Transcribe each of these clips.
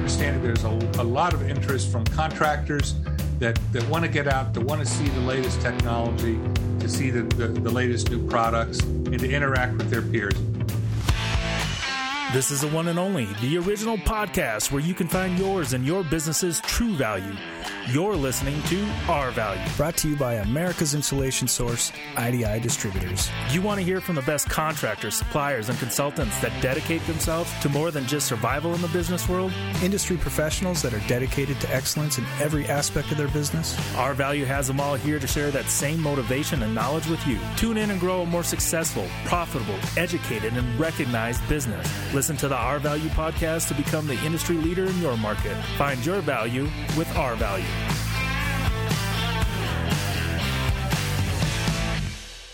understanding there's a, a lot of interest from contractors that, that want to get out, that want to see the latest technology, to see the, the, the latest new products, and to interact with their peers. This is the one and only, the original podcast where you can find yours and your business's true value. You're listening to R Value. Brought to you by America's Insulation Source, IDI Distributors. You want to hear from the best contractors, suppliers, and consultants that dedicate themselves to more than just survival in the business world? Industry professionals that are dedicated to excellence in every aspect of their business? R Value has them all here to share that same motivation and knowledge with you. Tune in and grow a more successful, profitable, educated, and recognized business. Listen to the R Value podcast to become the industry leader in your market. Find your value with R Value.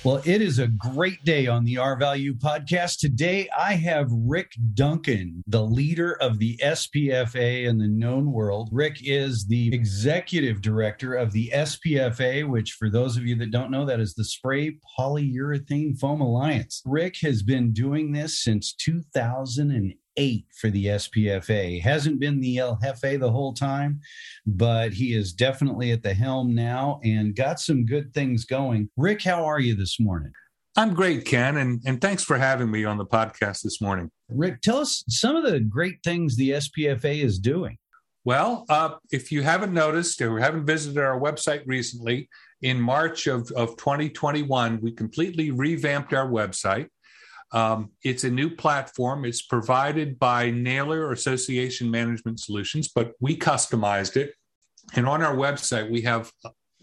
Well, it is a great day on the R Value podcast. Today, I have Rick Duncan, the leader of the SPFA in the known world. Rick is the executive director of the SPFA, which, for those of you that don't know, that is the Spray Polyurethane Foam Alliance. Rick has been doing this since 2008 eight for the SPFA. Hasn't been the El Jefe the whole time, but he is definitely at the helm now and got some good things going. Rick, how are you this morning? I'm great, Ken, and, and thanks for having me on the podcast this morning. Rick, tell us some of the great things the SPFA is doing. Well, uh, if you haven't noticed or haven't visited our website recently, in March of, of 2021, we completely revamped our website. Um, it's a new platform. It's provided by Naylor Association Management Solutions, but we customized it. And on our website, we have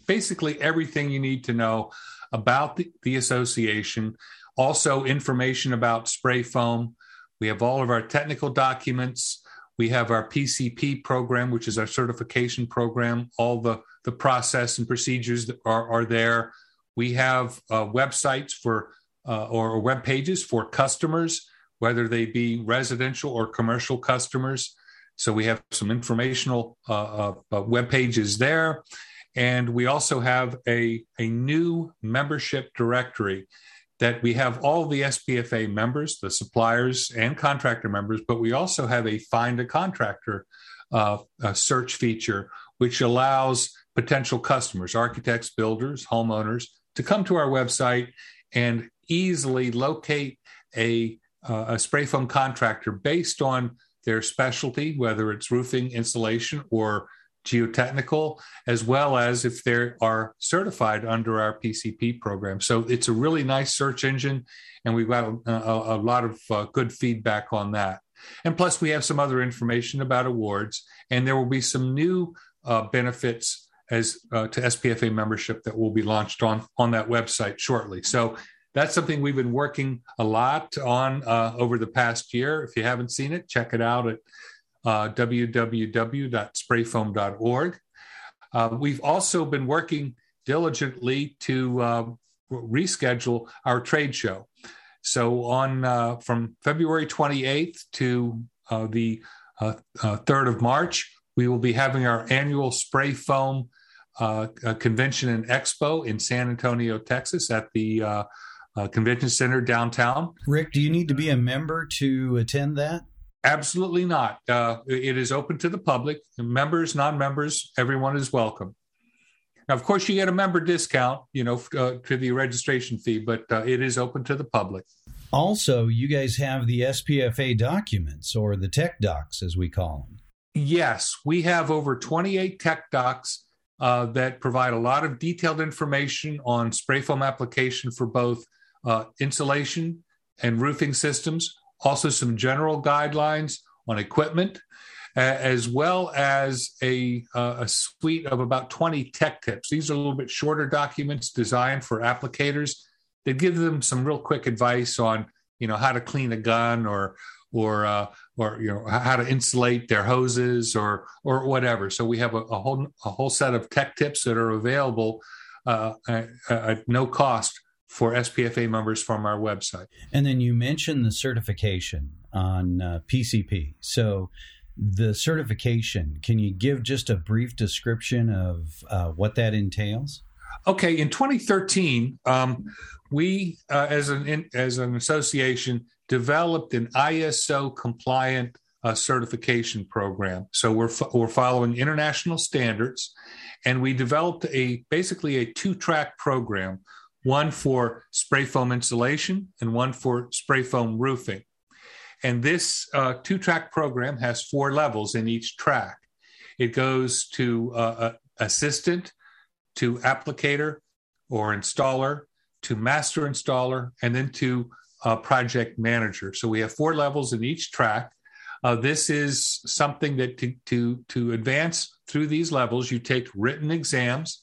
basically everything you need to know about the, the association, also information about spray foam. We have all of our technical documents. We have our PCP program, which is our certification program. All the, the process and procedures are, are there. We have uh, websites for uh, or web pages for customers, whether they be residential or commercial customers. So we have some informational uh, uh, uh, web pages there. And we also have a, a new membership directory that we have all the SPFA members, the suppliers and contractor members, but we also have a find a contractor uh, a search feature, which allows potential customers, architects, builders, homeowners, to come to our website and easily locate a, uh, a spray foam contractor based on their specialty, whether it's roofing, insulation, or geotechnical, as well as if they are certified under our PCP program. So it's a really nice search engine, and we've got a, a, a lot of uh, good feedback on that. And plus, we have some other information about awards, and there will be some new uh, benefits as uh, to SPFA membership that will be launched on on that website shortly. So that's something we've been working a lot on uh, over the past year. If you haven't seen it, check it out at uh, www.sprayfoam.org. Uh, we've also been working diligently to uh, reschedule our trade show. So on uh, from February 28th to uh, the 3rd of March, we will be having our annual spray foam convention and expo in San Antonio, Texas, at the uh, convention center downtown. Rick, do you need to be a member to attend that? Absolutely not. Uh, it is open to the public. Members, non-members, everyone is welcome. Now, of course, you get a member discount, you know, uh, to the registration fee, but uh, it is open to the public. Also, you guys have the SPFA documents or the tech docs, as we call them. Yes, we have over 28 tech docs uh, that provide a lot of detailed information on spray foam application for both uh, insulation and roofing systems, also some general guidelines on equipment, as well as a, uh, a suite of about 20 tech tips. These are a little bit shorter documents designed for applicators that give them some real quick advice on, you know, how to clean a gun or or uh, or you know how to insulate their hoses or or whatever. So we have a, a whole a whole set of tech tips that are available uh, at, at, no cost for SPFA members from our website. And then you mentioned the certification on uh, PCP. So the certification, can you give just a brief description of uh, what that entails? Okay, in 2013, um, we uh, as an in, as an association developed an ISO compliant uh, certification program. So we're fo- we're following international standards, and we developed a basically a two track program, one for spray foam insulation and one for spray foam roofing. And this uh, two track program has four levels in each track. It goes to uh, assistant, to applicator or installer, to master installer, and then to uh, project manager. So we have four levels in each track. Uh, this is something that to, to, to advance through these levels, you take written exams.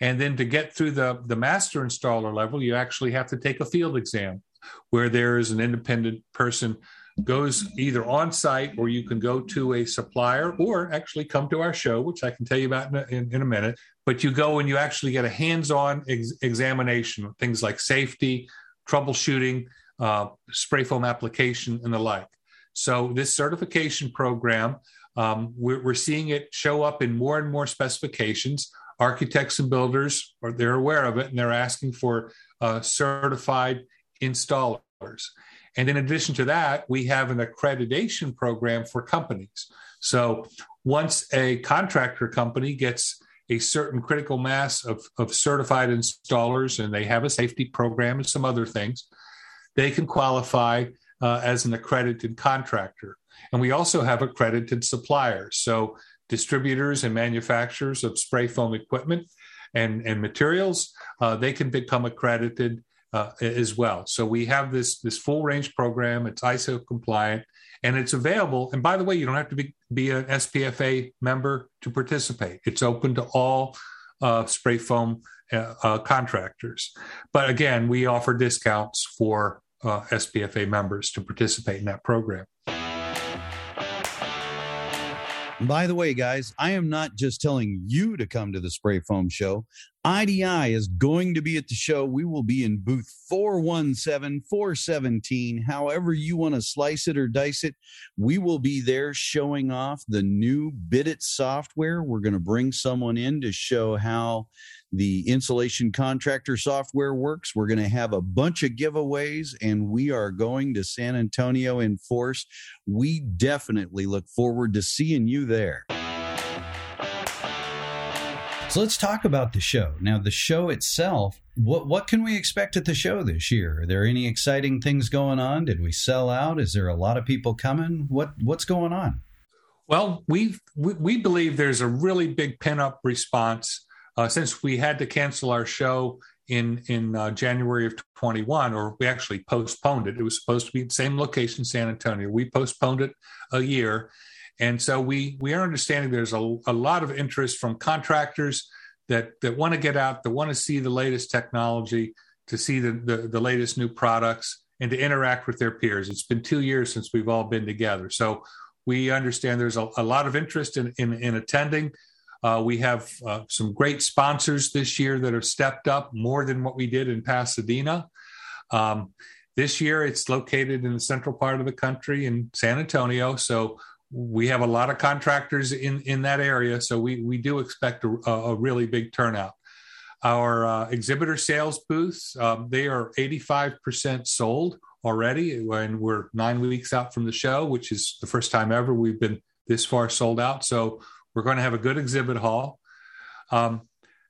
And then to get through the, the master installer level, you actually have to take a field exam where there is an independent person goes either on site or you can go to a supplier or actually come to our show, which I can tell you about in a, in, in a minute. But you go and you actually get a hands on ex- examination, things like safety, troubleshooting, uh, spray foam application, and the like. So, this certification program, um, we're, we're seeing it show up in more and more specifications. Architects and builders are they're aware of it and they're asking for uh, certified installers. And in addition to that, we have an accreditation program for companies. So once a contractor company gets a certain critical mass of, of certified installers and they have a safety program and some other things, they can qualify uh, as an accredited contractor. And we also have accredited suppliers. So distributors and manufacturers of spray foam equipment and, and materials, uh, they can become accredited uh, as well. So we have this this full range program. It's ISO compliant and it's available. And by the way, you don't have to be, be an SPFA member to participate. It's open to all uh, spray foam uh, uh, contractors. But again, we offer discounts for uh, SPFA members to participate in that program. By the way, guys, I am not just telling you to come to the Spray Foam Show. IDI is going to be at the show. We will be in booth 417, 417, however you want to slice it or dice it. We will be there showing off the new Bidit software. We're going to bring someone in to show how the insulation contractor software works. We're going to have a bunch of giveaways and we are going to San Antonio in force. We definitely look forward to seeing you there. So let's talk about the show. Now, the show itself, what what can we expect at the show this year? Are there any exciting things going on? Did we sell out? Is there a lot of people coming? What what's going on? Well, we we believe there's a really big pin up response uh, since we had to cancel our show in in uh, January of 21, or we actually postponed it. It was supposed to be the same location, San Antonio. We postponed it a year, and so we we are understanding there's a, a lot of interest from contractors that that want to get out, that want to see the latest technology, to see the, the, the latest new products, and to interact with their peers. It's been two years since we've all been together, so we understand there's a, a lot of interest in, in, in attending. Uh, we have uh, some great sponsors this year that have stepped up more than what we did in Pasadena. Um, this year, it's located in the central part of the country in San Antonio. So we have a lot of contractors in in that area, so we we do expect a, a really big turnout. Our uh, exhibitor sales booths um, they are 85% sold already, and we're nine weeks out from the show, which is the first time ever we've been this far sold out. So we're going to have a good exhibit hall. Um,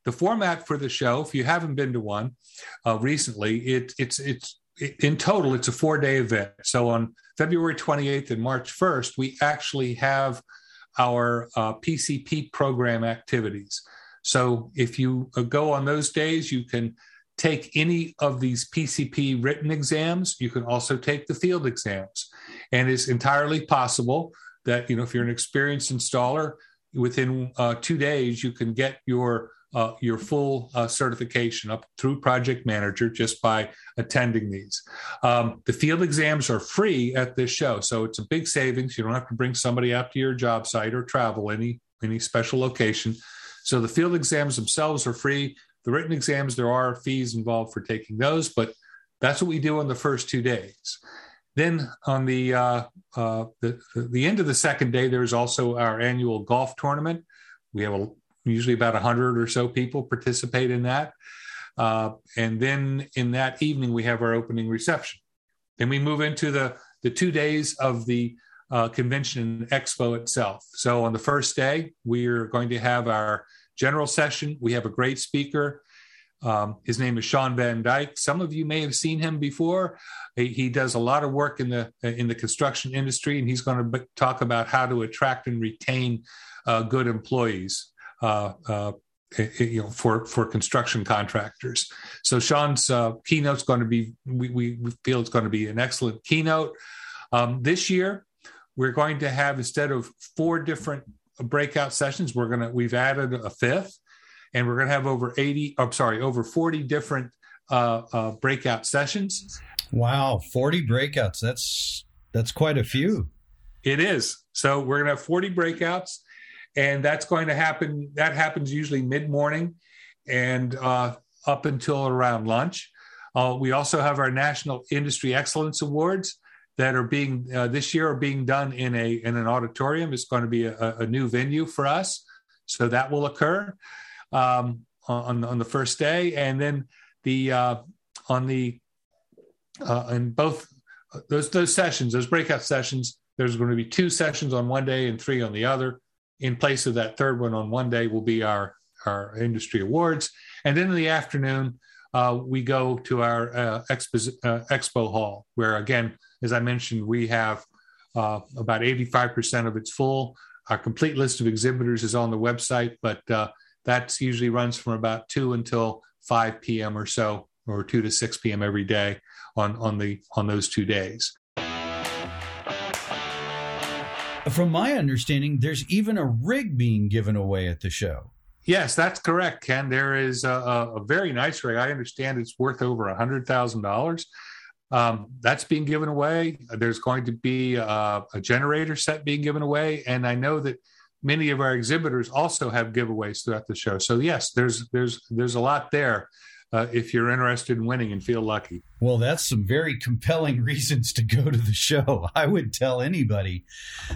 the format for the show, if you haven't been to one uh, recently, it, it's it's in total, it's a four day event. So on February 28th and March 1st, we actually have our uh, PCP program activities. So if you uh, go on those days, you can take any of these PCP written exams. You can also take the field exams. And it's entirely possible that, you know, if you're an experienced installer, within uh, two days, you can get your uh, your full uh, certification up through project manager just by attending these. Um, the field exams are free at this show, so it's a big savings. You don't have to bring somebody out to your job site or travel any any special location. So the field exams themselves are free. The written exams, there are fees involved for taking those, but that's what we do on the first two days. Then on the, uh, uh, the the end of the second day, there's also our annual golf tournament. We have a usually about 100 or so people participate in that. Uh, and then in that evening, we have our opening reception. Then we move into the, the two days of the uh, convention expo itself. So on the first day, we are going to have our general session. We have a great speaker. Um, his name is Sean Van Dyke. Some of you may have seen him before. He, he does a lot of work in the in the construction industry, and he's going to b- talk about how to attract and retain uh, good employees. Uh, uh, you know, for for construction contractors. So Sean's uh, keynote's going to be we, we feel it's going to be an excellent keynote. Um, this year, we're going to have instead of four different breakout sessions, we're gonna we've added a fifth, and we're gonna have over eighty. I'm sorry, over forty different uh, uh, breakout sessions. Wow, forty breakouts. That's that's quite a few. It is. So we're gonna have forty breakouts and that's going to happen. That happens usually mid morning and uh, up until around lunch. Uh, we also have our National Industry Excellence Awards that are being uh, this year are being done in a in an auditorium. It's going to be a, a new venue for us, so that will occur um, on on the first day, and then the uh, on the uh, in both those those sessions, those breakout sessions. There's going to be two sessions on one day and three on the other in place of that third one on one day will be our our industry awards, and then in the afternoon uh, we go to our uh, expo, uh, expo hall, where again, as I mentioned, we have uh, about 85% of it's full. Our complete list of exhibitors is on the website, but uh, that usually runs from about two until 5 p.m. or so, or 2 to 6 p.m. every day on on the on those two days. From my understanding, there's even a rig being given away at the show. Yes, that's correct, Ken. There is a, a very nice rig. I understand it's worth over a hundred thousand dollars. Um, that's being given away. There's going to be a, a generator set being given away, and I know that many of our exhibitors also have giveaways throughout the show. So yes, there's there's there's a lot there uh, if you're interested in winning and feel lucky. Well, that's some very compelling reasons to go to the show. I would tell anybody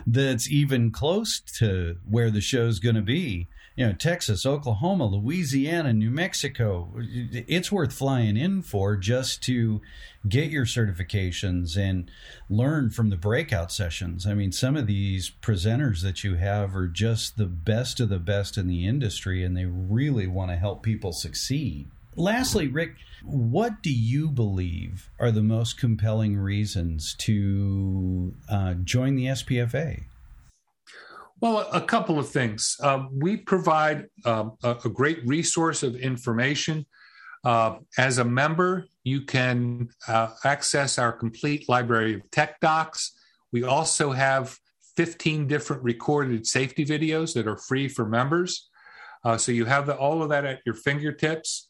that's even close to where the show's going to be. You know, Texas, Oklahoma, Louisiana, New Mexico. It's worth flying in for just to get your certifications and learn from the breakout sessions. I mean, some of these presenters that you have are just the best of the best in the industry, and they really want to help people succeed. Lastly, Rick, what do you believe are the most compelling reasons to uh, join the SPFA? Well, a couple of things. Uh, we provide uh, a, great resource of information. Uh, as a member, you can uh, access our complete library of tech docs. We also have 15 different recorded safety videos that are free for members. Uh, so you have the, all of that at your fingertips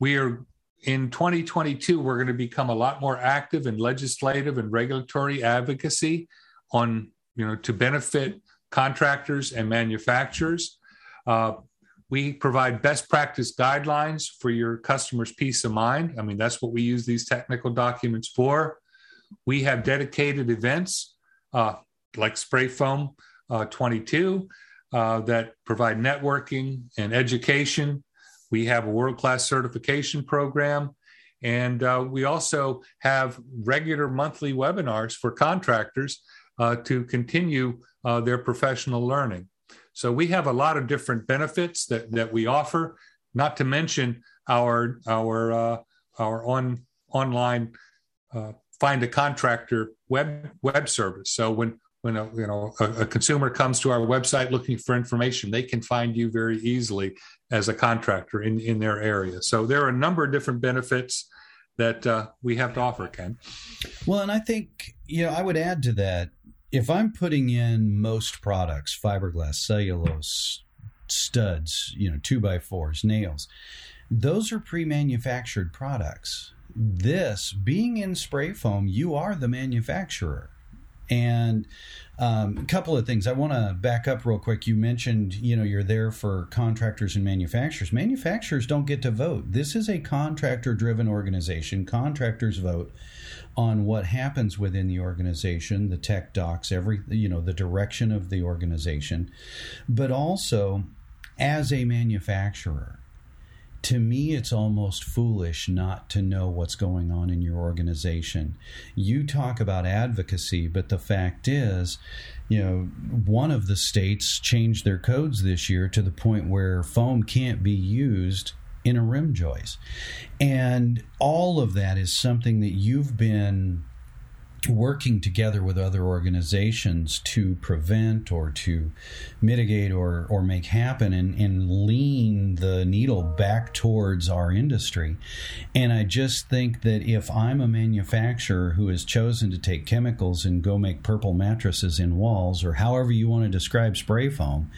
we are in 2022 we're going to become a lot more active in legislative and regulatory advocacy on you know to benefit contractors and manufacturers. Uh, we provide best practice guidelines for your customers peace of mind. I mean that's what we use these technical documents for. We have dedicated events uh, like spray foam uh, 22 uh, that provide networking and education we have a world class certification program. And uh, we also have regular monthly webinars for contractors uh, to continue uh, their professional learning. So we have a lot of different benefits that, that we offer, not to mention our, our, uh, our on, online uh, find a contractor web, web service. So when, when a, you know, a, a consumer comes to our website looking for information, they can find you very easily as a contractor in, in their area. So there are a number of different benefits that uh, we have to offer, Ken. Well, and I think, you know, I would add to that if I'm putting in most products, fiberglass, cellulose, studs, you know, two by fours, nails, those are pre manufactured products. This, being in spray foam, you are the manufacturer. And um, a couple of things. I want to back up real quick. You mentioned, you know, you're there for contractors and manufacturers. Manufacturers don't get to vote. This is a contractor driven organization. Contractors vote on what happens within the organization, the tech docs, every, you know, the direction of the organization, but also as a manufacturer to me, it's almost foolish not to know what's going on in your organization. You talk about advocacy, but the fact is, you know, one of the states changed their codes this year to the point where foam can't be used in a rim joist. And all of that is something that you've been working together with other organizations to prevent or to mitigate or, or make happen and, and lean the needle back towards our industry. And I just think that if I'm a manufacturer who has chosen to take chemicals and go make purple mattresses in walls or however you want to describe spray foam,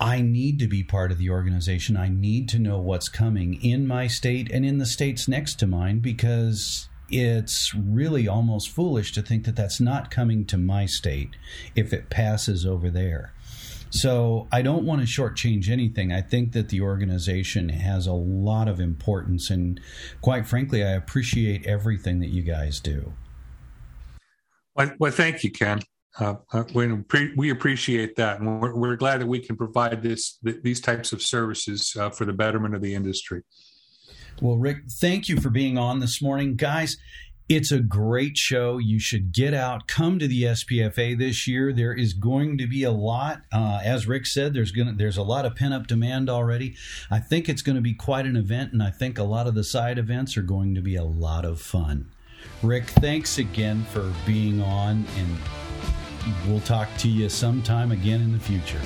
I need to be part of the organization. I need to know what's coming in my state and in the states next to mine because it's really almost foolish to think that that's not coming to my state if it passes over there. So I don't want to shortchange anything. I think that the organization has a lot of importance, and quite frankly, I appreciate everything that you guys do. Well, well thank you, Ken. Uh, uh we, we appreciate that, and we're, we're, glad that we can provide this these types of services uh, for the betterment of the industry. Well, Rick, thank you for being on this morning. Guys, it's a great show. You should get out, come to the SPFA this year. There is going to be a lot, uh, as Rick said. There's going there's a lot of pent up demand already. I think it's going to be quite an event, and I think a lot of the side events are going to be a lot of fun. Rick, thanks again for being on, and we'll talk to you sometime again in the future.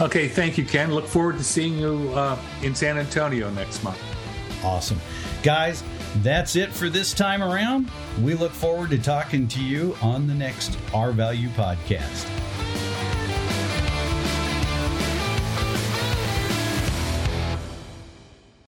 Okay, thank you, Ken. Look forward to seeing you uh, in San Antonio next month. Awesome. Guys, that's it for this time around. We look forward to talking to you on the next R Value podcast.